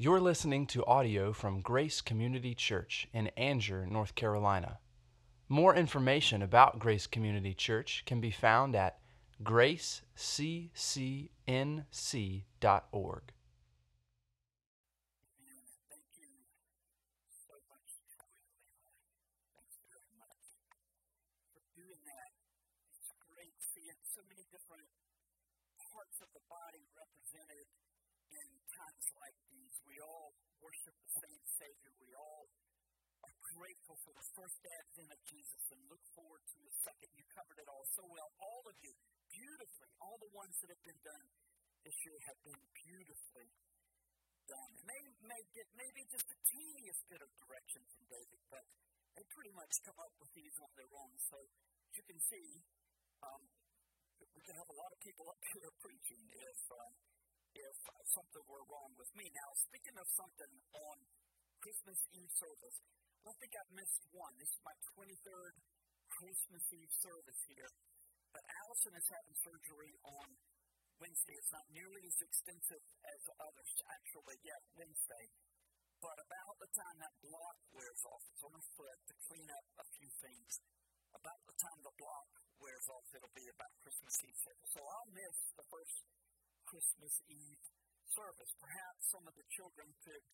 You're listening to audio from Grace Community Church in Angier, North Carolina. More information about Grace Community Church can be found at graceccnc.org. grateful for the first advent of Jesus and look forward to the second. You covered it all so well. All of you, beautifully. All the ones that have been done this year have been beautifully done. And they may get maybe just a teeniest bit of direction from David, but they pretty much come up with these on their own. So as you can see, um, we can have a lot of people up here preaching if uh, if something were wrong with me. Now, speaking of something on Christmas Eve service, I think I've missed one. This is my 23rd Christmas Eve service here. But Allison is having surgery on Wednesday. It's not nearly as extensive as others, actually, yet Wednesday. But about the time that block wears off, it's on her foot to clean up a few things. About the time the block wears off, it'll be about Christmas Eve. So I'll miss the first Christmas Eve service. Perhaps some of the children could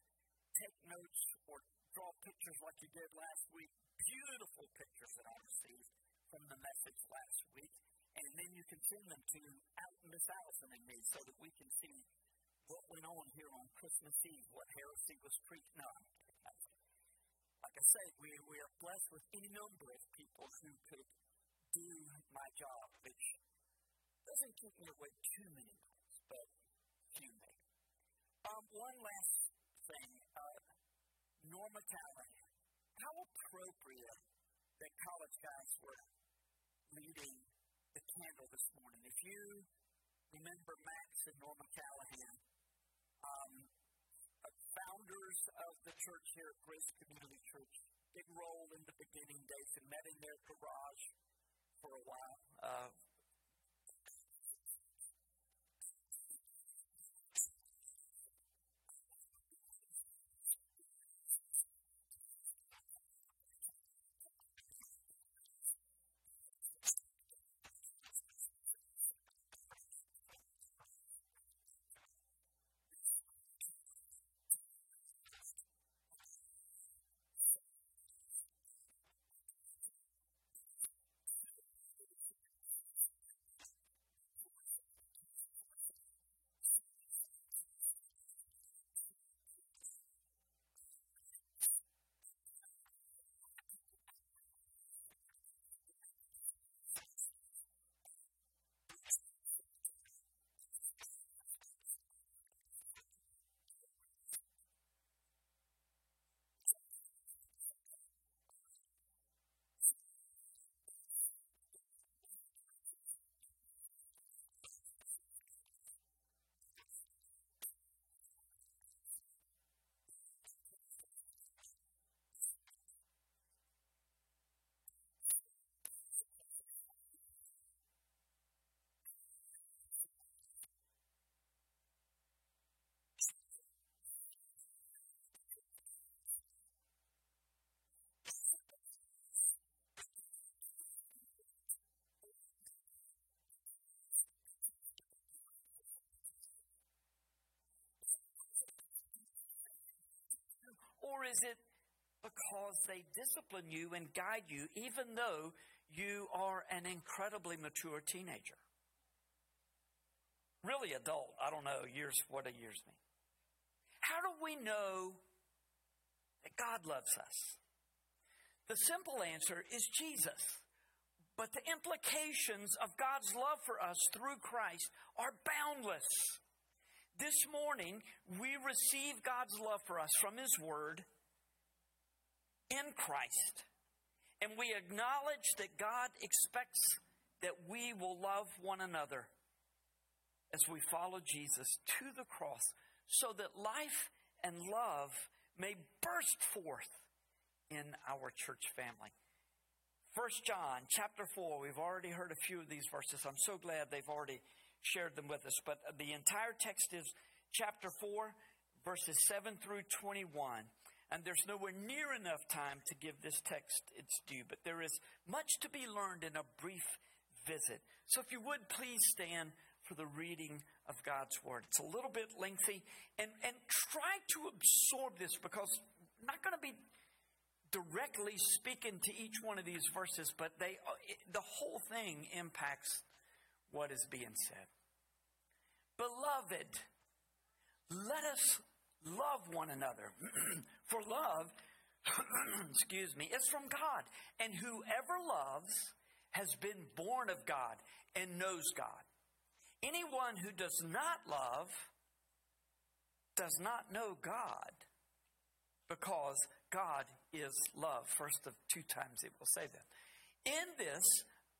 take notes or draw pictures like you did last week. Beautiful pictures that I received from the message last week. And then you can send them to Miss Allison and me so that we can see what went on here on Christmas Eve, what heresy was preached. No, like I say, we, we are blessed with any number of people who could do my job, which doesn't keep me away too many nights, but few may. Um, one last thing, Norma Callahan. How appropriate that college guys were leading the candle this morning. If you remember Max and Norma Callahan, um, founders of the church here at Grace Community Church, big role in the beginning days and met in their garage for a while. Uh, Is it because they discipline you and guide you, even though you are an incredibly mature teenager? Really adult. I don't know years, what do years mean? How do we know that God loves us? The simple answer is Jesus. But the implications of God's love for us through Christ are boundless. This morning, we receive God's love for us from His Word in Christ. And we acknowledge that God expects that we will love one another as we follow Jesus to the cross so that life and love may burst forth in our church family. First John chapter 4, we've already heard a few of these verses. I'm so glad they've already shared them with us. But the entire text is chapter 4, verses 7 through 21. And there's nowhere near enough time to give this text its due, but there is much to be learned in a brief visit. So if you would please stand for the reading of God's Word. It's a little bit lengthy, and, and try to absorb this because I'm not going to be directly speaking to each one of these verses, but they, the whole thing impacts what is being said. Beloved, let us love one another. For love, excuse me, is from God. And whoever loves has been born of God and knows God. Anyone who does not love does not know God because God is love. First of two times it will say that. In this,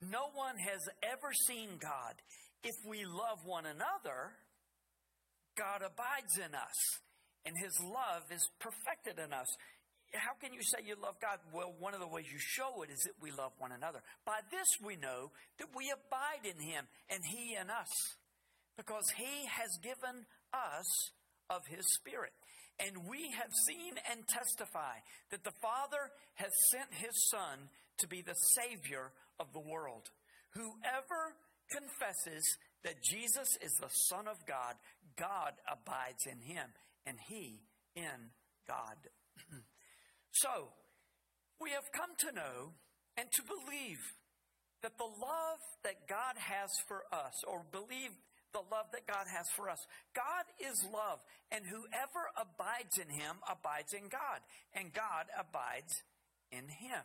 No one has ever seen God. If we love one another, God abides in us, and his love is perfected in us. How can you say you love God? Well, one of the ways you show it is that we love one another. By this we know that we abide in him and he in us, because he has given us of his Spirit. And we have seen and testify that the Father has sent his Son to be the Savior of the world. Whoever confesses that Jesus is the Son of God, God abides in him, and he in God. so, we have come to know and to believe that the love that God has for us, or believe the love that God has for us. God is love, and whoever abides in him abides in God, and God abides in him.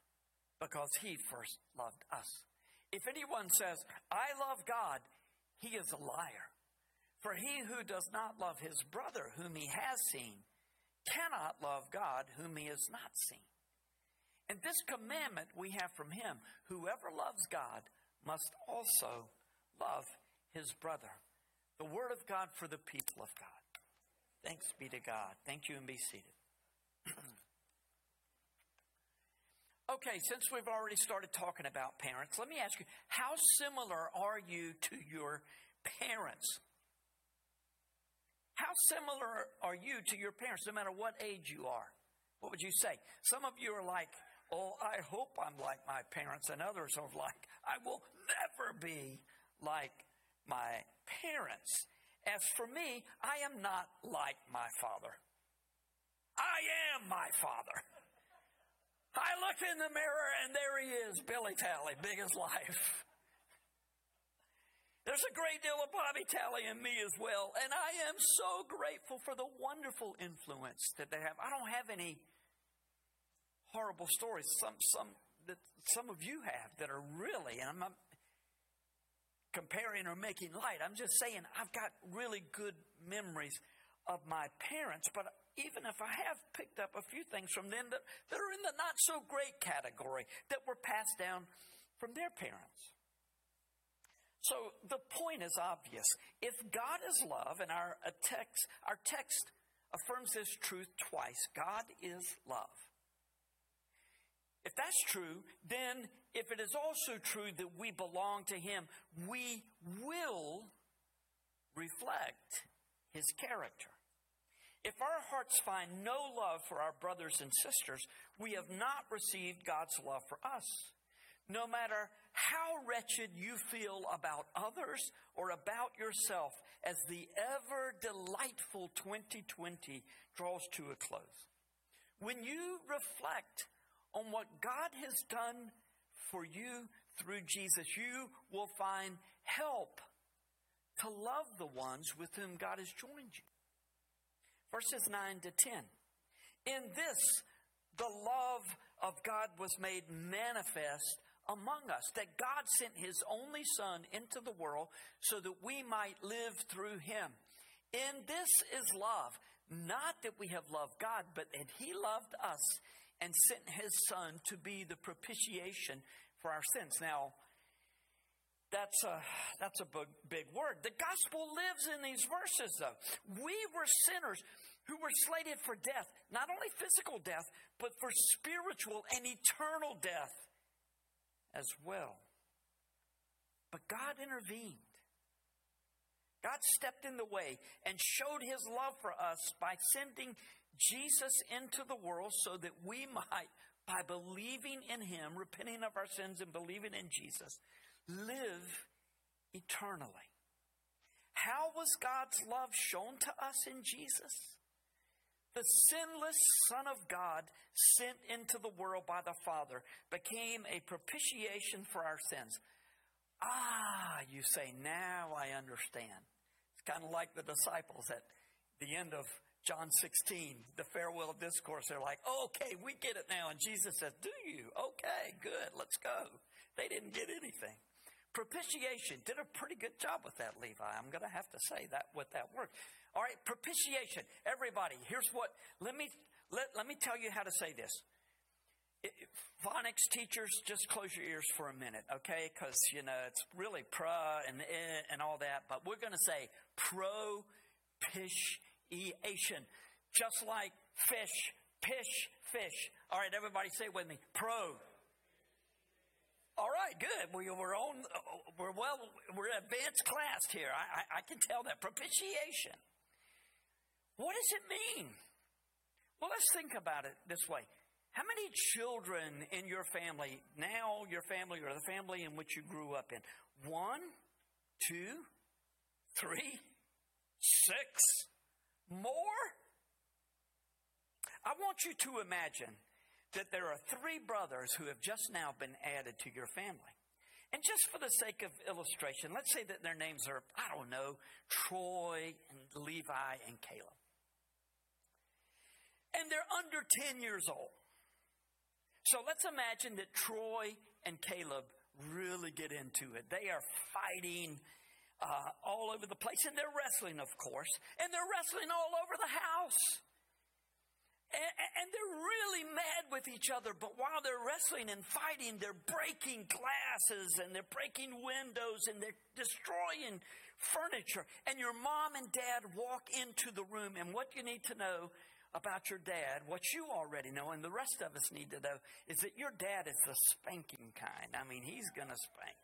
because he first loved us. If anyone says, I love God, he is a liar. For he who does not love his brother whom he has seen cannot love God whom he has not seen. And this commandment we have from him whoever loves God must also love his brother. The word of God for the people of God. Thanks be to God. Thank you and be seated. okay, since we've already started talking about parents, let me ask you how similar are you to your parents? How similar are you to your parents, no matter what age you are? What would you say? Some of you are like, Oh, I hope I'm like my parents, and others are like, I will never be like my parents. As for me, I am not like my father. I am my father. I look in the mirror and there he is, Billy Tally, big as life. There's a great deal of Bobby Tally in me as well, and I am so grateful for the wonderful influence that they have. I don't have any horrible stories. Some, some that some of you have that are really, and I'm not comparing or making light. I'm just saying I've got really good memories of my parents, but even if I have picked up a few things from them that, that are in the not so great category that were passed down from their parents. So the point is obvious. If God is love, and our text, our text affirms this truth twice God is love. If that's true, then if it is also true that we belong to Him, we will reflect His character. If our hearts find no love for our brothers and sisters, we have not received God's love for us. No matter how wretched you feel about others or about yourself as the ever delightful 2020 draws to a close. When you reflect on what God has done for you through Jesus, you will find help to love the ones with whom God has joined you. Verses 9 to 10. In this, the love of God was made manifest among us, that God sent his only Son into the world so that we might live through him. In this is love, not that we have loved God, but that he loved us and sent his Son to be the propitiation for our sins. Now, that's a, that's a big, big word. The gospel lives in these verses, though. We were sinners who were slated for death, not only physical death, but for spiritual and eternal death as well. But God intervened. God stepped in the way and showed his love for us by sending Jesus into the world so that we might, by believing in him, repenting of our sins, and believing in Jesus, live eternally. How was God's love shown to us in Jesus? The sinless Son of God, sent into the world by the Father, became a propitiation for our sins. Ah, you say, now I understand. It's kind of like the disciples at the end of John 16, the farewell discourse. They're like, okay, we get it now. And Jesus says, do you? Okay, good, let's go. They didn't get anything. Propitiation did a pretty good job with that, Levi. I'm going to have to say that with that word. All right, propitiation. Everybody, here's what, let me, let, let me tell you how to say this. It, phonics teachers, just close your ears for a minute, okay? Because, you know, it's really pro and eh and all that, but we're going to say propitiation. Just like fish, pish, fish. All right, everybody say it with me. Pro. All right, good. We, we're on, uh, we're well, we're advanced class here. I, I, I can tell that. Propitiation. What does it mean? Well, let's think about it this way. How many children in your family, now your family or the family in which you grew up in? One, two, three, six, more? I want you to imagine that there are three brothers who have just now been added to your family. And just for the sake of illustration, let's say that their names are, I don't know, Troy and Levi and Caleb and they're under 10 years old. So let's imagine that Troy and Caleb really get into it. They are fighting uh, all over the place, and they're wrestling, of course, and they're wrestling all over the house. And, and, they're really mad with each other, but while they're wrestling and fighting, they're breaking glasses and they're breaking windows and they're destroying furniture. And your mom and dad walk into the room, and what you need to know about your dad, what you already know, and the rest of us need to know, is that your dad is the spanking kind. I mean, he's going to spank.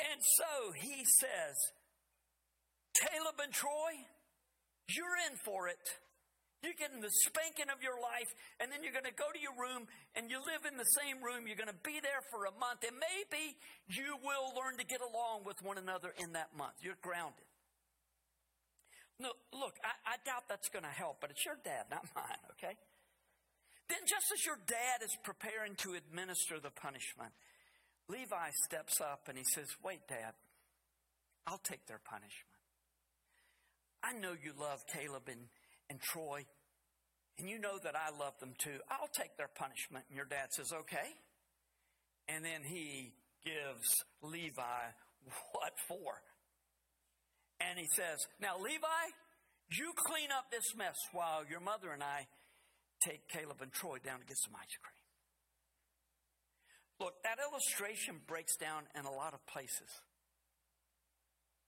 And so he says, Caleb and Troy, you're in for it. You're getting the spanking of your life, and then you're going to go to your room and you live in the same room. You're going to be there for a month, and maybe you will learn to get along with one another in that month. You're grounded. No, look, I, I doubt that's going to help, but it's your dad, not mine, okay? Then, just as your dad is preparing to administer the punishment, Levi steps up and he says, Wait, Dad, I'll take their punishment. I know you love Caleb and, and Troy, and you know that I love them too. I'll take their punishment. And your dad says, Okay. And then he gives Levi what for? And he says, Now, Levi, you clean up this mess while your mother and I take Caleb and Troy down to get some ice cream. Look, that illustration breaks down in a lot of places.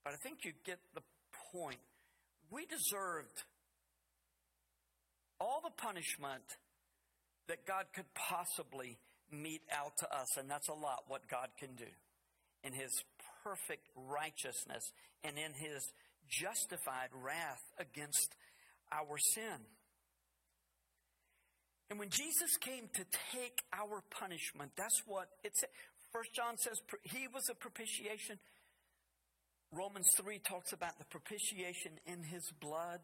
But I think you get the point. We deserved all the punishment that God could possibly mete out to us, and that's a lot what God can do in His perfect righteousness and in his justified wrath against our sin. And when Jesus came to take our punishment, that's what it said. First John says he was a propitiation. Romans 3 talks about the propitiation in his blood.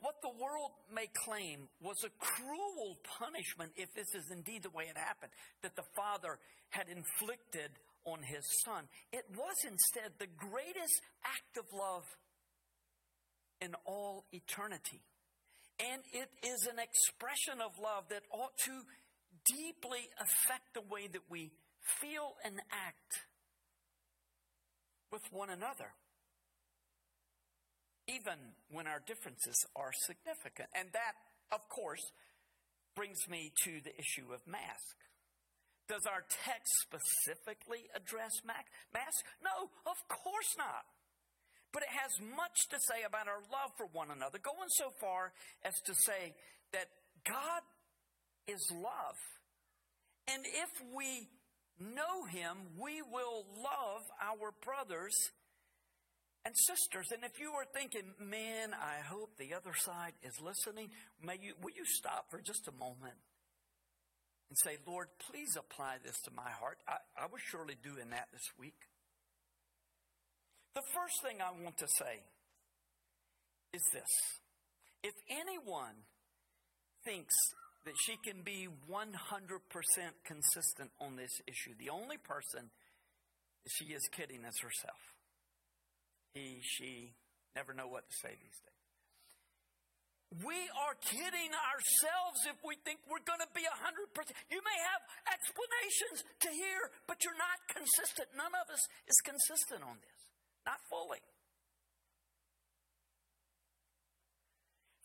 What the world may claim was a cruel punishment, if this is indeed the way it happened, that the Father had inflicted on his Son, it was instead the greatest act of love in all eternity. And it is an expression of love that ought to deeply affect the way that we feel and act with one another, even when our differences are significant. And that, of course, brings me to the issue of mask. Does our text specifically address mask? No, of course not. But it has much to say about our love for one another, going so far as to say that God is love. And if we know Him, we will love our brothers and sisters. And if you are thinking, man, I hope the other side is listening, may you, will you stop for just a moment and say, Lord, please apply this to my heart? I, I was surely doing that this week. The first thing I want to say is this if anyone thinks that she can be 100% consistent on this issue, the only person she is kidding is herself. He, she, never know what to say these days. We are kidding ourselves if we think we're going to be 100%. You may have explanations to hear, but you're not consistent. None of us is consistent on this. Not fully.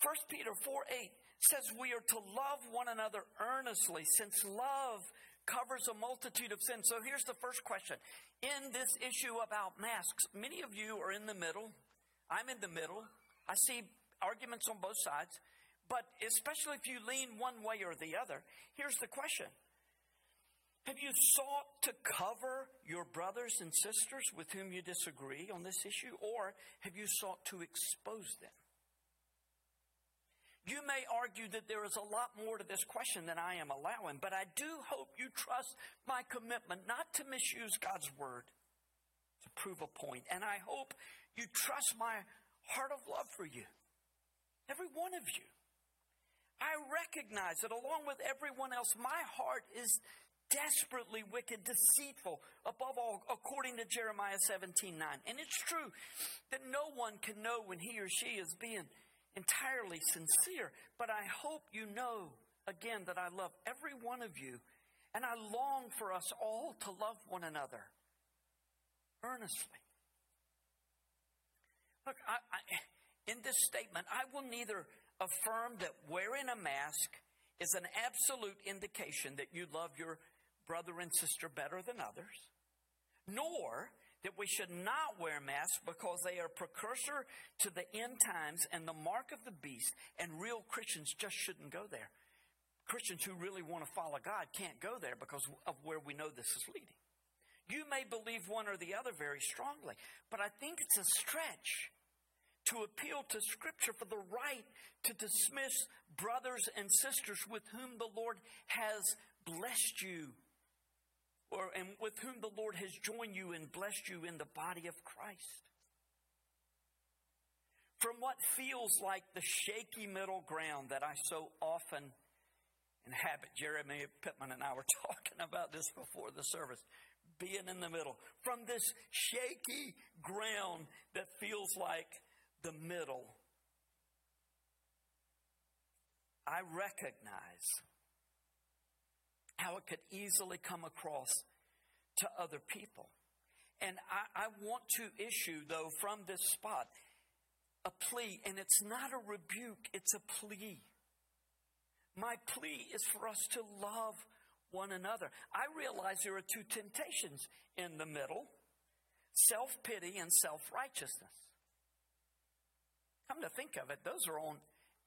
1 Peter 4 8 says we are to love one another earnestly, since love covers a multitude of sins. So here's the first question. In this issue about masks, many of you are in the middle. I'm in the middle. I see arguments on both sides. But especially if you lean one way or the other, here's the question have you sought to cover your brothers and sisters with whom you disagree on this issue, or have you sought to expose them? You may argue that there is a lot more to this question than I am allowing, but I do hope you trust my commitment not to misuse God's word to prove a point. And I hope you trust my heart of love for you, every one of you. I recognize that along with everyone else, my heart is desperately wicked, deceitful, above all, according to Jeremiah 17 9. And it's true that no one can know when he or she is being entirely sincere, but I hope you know again that I love every one of you, and I long for us all to love one another earnestly. Look, I, I, in this statement, I will neither affirm that wearing a mask is an absolute indication that you love your brother and sister better than others, nor that we should not wear masks because they are precursor to the end times and the mark of the beast, and real Christians just shouldn't go there. Christians who really want to follow God can't go there because of where we know this is leading. You may believe one or the other very strongly, but I think it's a stretch to appeal to Scripture for the right to dismiss brothers and sisters with whom the Lord has blessed you or, and with whom the Lord has joined you and blessed you in the body of Christ. From what feels like the shaky middle ground that I so often inhabit. Jeremy Pittman and I were talking about this before the service. Being in the middle. From this shaky ground that feels like the middle, I recognize how it could easily come across to other people. And I, I want to issue, though, from this spot, a plea, and it's not a rebuke, it's a plea. My plea is for us to love one another. I realize there are two temptations in the middle self pity and self righteousness. Come to think of it, those are on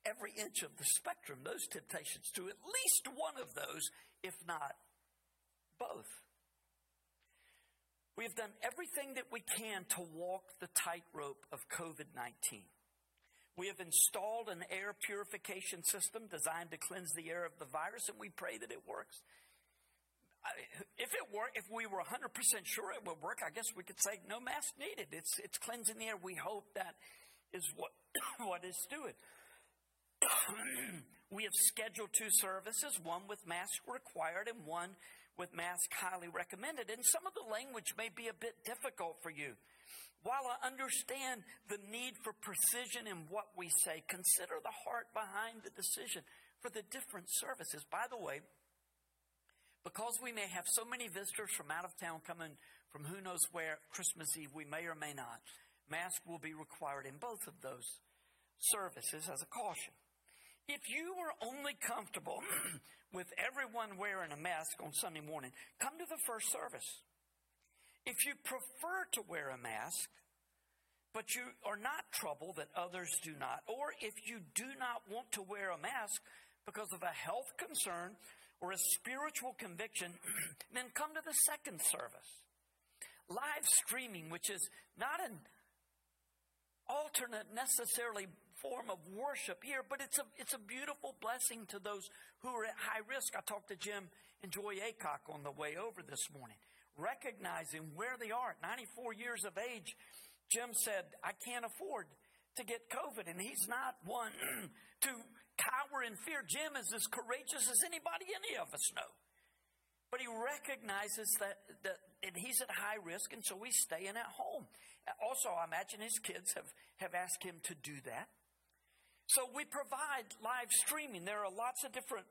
every inch of the spectrum, those temptations, to at least one of those, if not both. We have done everything that we can to walk the tightrope of COVID 19. We have installed an air purification system designed to cleanse the air of the virus, and we pray that it works. If it were, if we were 100% sure it would work, I guess we could say no mask needed. It's, it's cleansing the air. We hope that is what, what is doing. we have scheduled two services, one with mask required and one with mask highly recommended. And some of the language may be a bit difficult for you. While I understand the need for precision in what we say, consider the heart behind the decision for the different services. By the way, because we may have so many visitors from out of town coming from who knows where Christmas Eve, we may or may not, mask will be required in both of those services as a caution. If you were only comfortable with everyone wearing a mask on Sunday morning, come to the first service. If you prefer to wear a mask, but you are not troubled that others do not, or if you do not want to wear a mask because of a health concern or a spiritual conviction, then come to the second service. Live streaming, which is not an alternate necessarily form of worship here, but it's a, it's a beautiful blessing to those who are at high risk. I talked to Jim and Joy Acock on the way over this morning, recognizing where they are at 94 years of age. Jim said, I can't afford to get COVID, and he's not one to cower in fear. Jim is as courageous as anybody any of us know. But he recognizes that, that he's at high risk, and so he's staying at home. Also, I imagine his kids have, have asked him to do that. So we provide live streaming. There are lots of different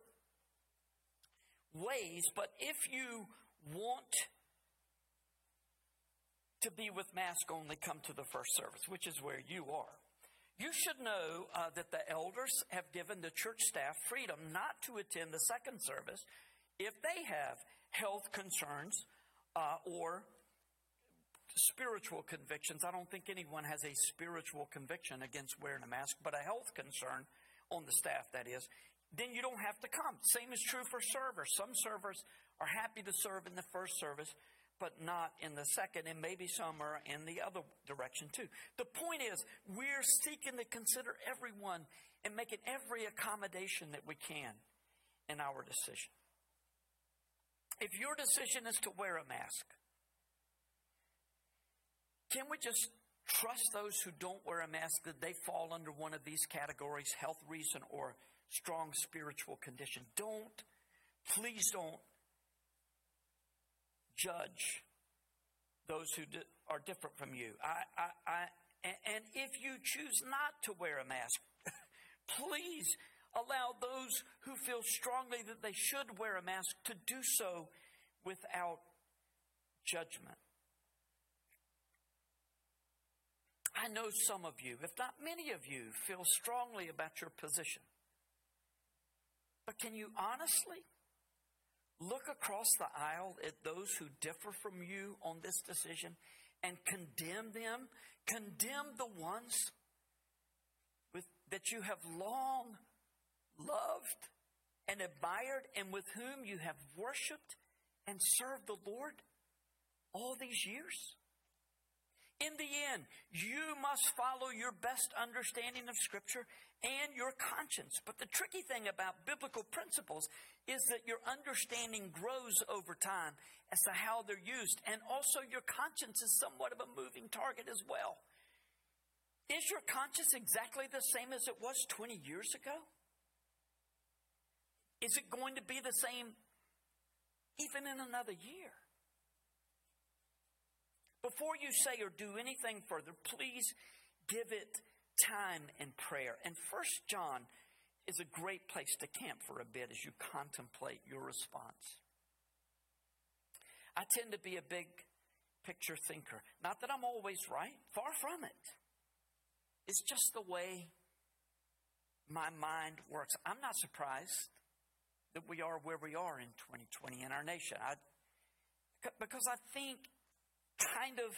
ways, but if you want to be with mask only, come to the first service, which is where you are. You should know uh, that the elders have given the church staff freedom not to attend the second service if they have health concerns uh, or spiritual convictions. I don't think anyone has a spiritual conviction against wearing a mask, but a health concern on the staff, that is, then you don't have to come. Same is true for servers. Some servers are happy to serve in the first service, but not in the second, and maybe some are in the other direction too. The point is, we're seeking to consider everyone and making every accommodation that we can in our decision. If your decision is to wear a mask, can we just trust those who don't wear a mask that they fall under one of these categories health reason or strong spiritual condition? Don't, please don't judge those who are different from you. I, I, I, and if you choose not to wear a mask, please allow those who feel strongly that they should wear a mask to do so without judgment. I know some of you, if not many of you, feel strongly about your position. But can you honestly look across the aisle at those who differ from you on this decision and condemn them? Condemn the ones with, that you have long loved and admired and with whom you have worshiped and served the Lord all these years? In the end, you must follow your best understanding of Scripture and your conscience. But the tricky thing about biblical principles is that your understanding grows over time as to how they're used. And also, your conscience is somewhat of a moving target as well. Is your conscience exactly the same as it was 20 years ago? Is it going to be the same even in another year? Before you say or do anything further, please give it time and prayer. And First John is a great place to camp for a bit as you contemplate your response. I tend to be a big picture thinker. Not that I'm always right, far from it. It's just the way my mind works. I'm not surprised that we are where we are in 2020 in our nation. I, because I think kind of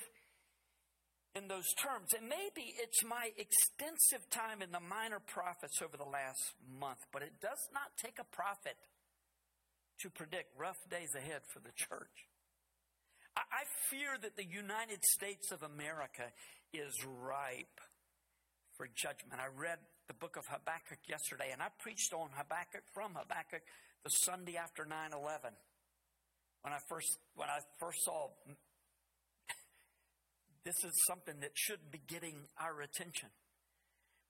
in those terms. And maybe it's my extensive time in the minor prophets over the last month, but it does not take a prophet to predict rough days ahead for the church. I, fear that the United States of America is ripe for judgment. I read the book of Habakkuk yesterday, and I preached on Habakkuk from Habakkuk the Sunday after 9 11 when I first when I first saw this is something that should be getting our attention.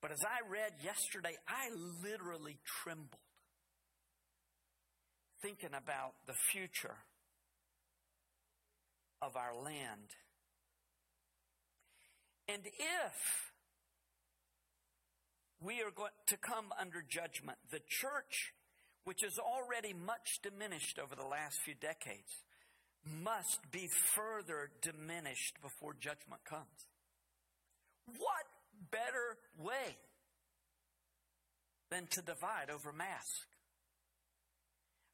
But as I read yesterday, I literally trembled thinking about the future of our land. And if we are going to come under judgment, the church, which is already much diminished over the last few decades, must be further diminished before judgment comes. What better way than to divide over mask?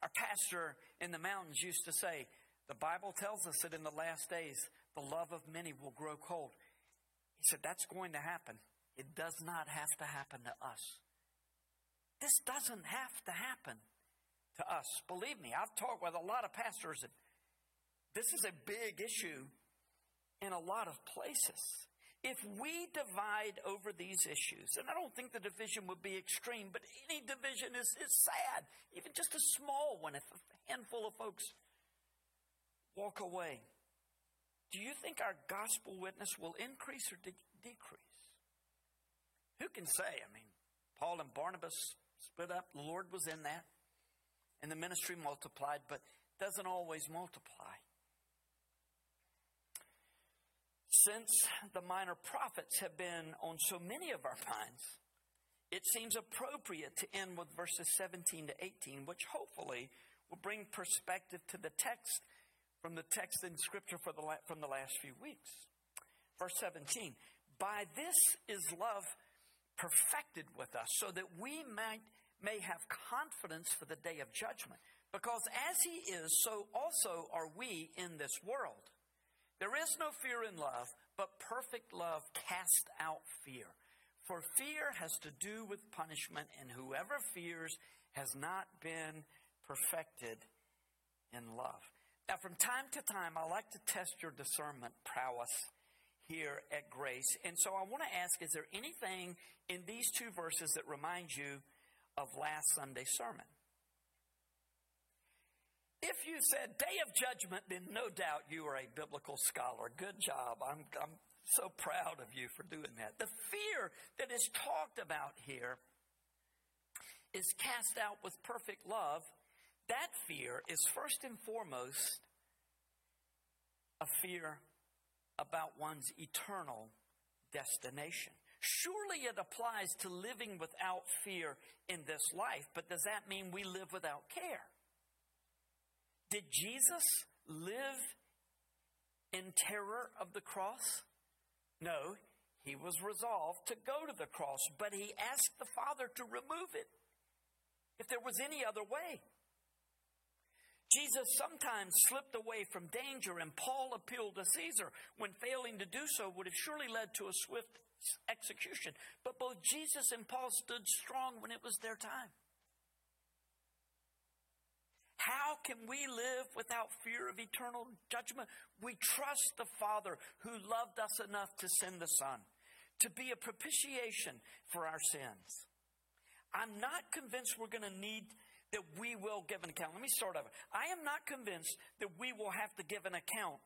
Our pastor in the mountains used to say, The Bible tells us that in the last days, the love of many will grow cold. He said, That's going to happen. It does not have to happen to us. This doesn't have to happen to us. Believe me, I've talked with a lot of pastors, and this is a big issue in a lot of places. If we divide over these issues, and I don't think the division would be extreme, but any division is, is sad, even just a small one, if a handful of folks walk away. Do you think our gospel witness will increase or de- decrease? Who can say? I mean, Paul and Barnabas split up, the Lord was in that, and the ministry multiplied, but doesn't always multiply. Since the minor prophets have been on so many of our minds, it seems appropriate to end with verses 17 to 18, which hopefully will bring perspective to the text from the text in Scripture for the, from the last few weeks. Verse 17 By this is love perfected with us, so that we might, may have confidence for the day of judgment. Because as He is, so also are we in this world. There is no fear in love, but perfect love casts out fear. For fear has to do with punishment, and whoever fears has not been perfected in love. Now, from time to time, I like to test your discernment prowess here at Grace. And so I want to ask is there anything in these two verses that reminds you of last Sunday's sermon? If you said day of judgment, then no doubt you are a biblical scholar. Good job. I'm, I'm so proud of you for doing that. The fear that is talked about here is cast out with perfect love. That fear is first and foremost a fear about one's eternal destination. Surely it applies to living without fear in this life, but does that mean we live without care? Did Jesus live in terror of the cross? No, he was resolved to go to the cross, but he asked the Father to remove it if there was any other way. Jesus sometimes slipped away from danger, and Paul appealed to Caesar when failing to do so would have surely led to a swift execution. But both Jesus and Paul stood strong when it was their time. How can we live without fear of eternal judgment? We trust the Father who loved us enough to send the Son to be a propitiation for our sins. I'm not convinced we're going to need that we will give an account. Let me start over. I am not convinced that we will have to give an account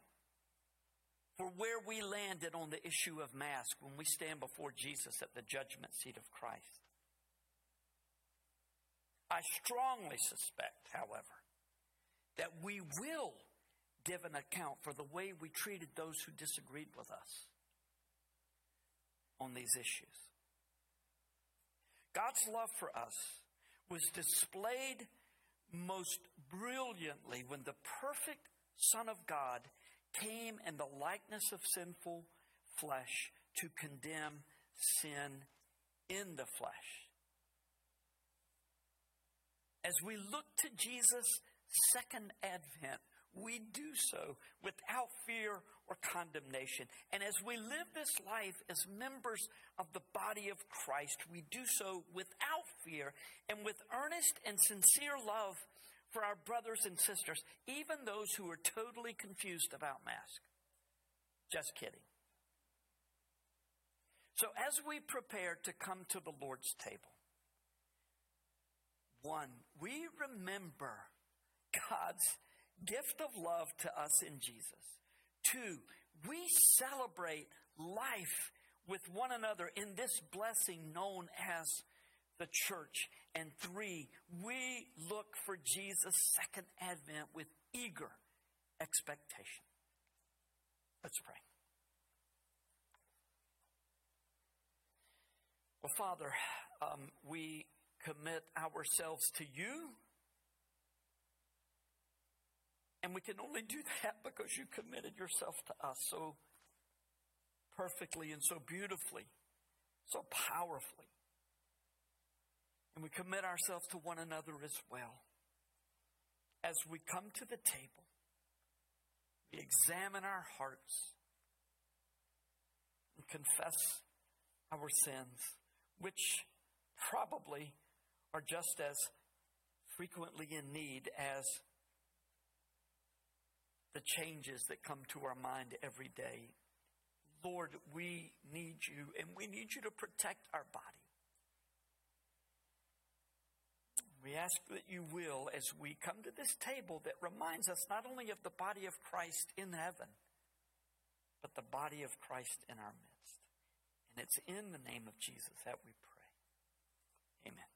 for where we landed on the issue of mask when we stand before Jesus at the judgment seat of Christ. I strongly suspect, however, that we will give an account for the way we treated those who disagreed with us on these issues. God's love for us was displayed most brilliantly when the perfect Son of God came in the likeness of sinful flesh to condemn sin in the flesh. As we look to Jesus' second advent, we do so without fear or condemnation. And as we live this life as members of the body of Christ, we do so without fear and with earnest and sincere love for our brothers and sisters, even those who are totally confused about mask. Just kidding. So, as we prepare to come to the Lord's table, one, we remember God's gift of love to us in Jesus. Two, we celebrate life with one another in this blessing known as the church. And three, we look for Jesus' second advent with eager expectation. Let's pray. Well, Father, um, we commit ourselves to you. And we can only do that because you committed yourself to us so perfectly and so beautifully, so powerfully. And we commit ourselves to one another as well. As we come to the table, we examine our hearts and confess our sins, which probably are just as frequently in need as the changes that come to our mind every day. Lord, we need you, and we need you to protect our body. We ask that you will as we come to this table that reminds us not only of the body of Christ in heaven, but the body of Christ in our midst. And it's in the name of Jesus that we pray. Amen.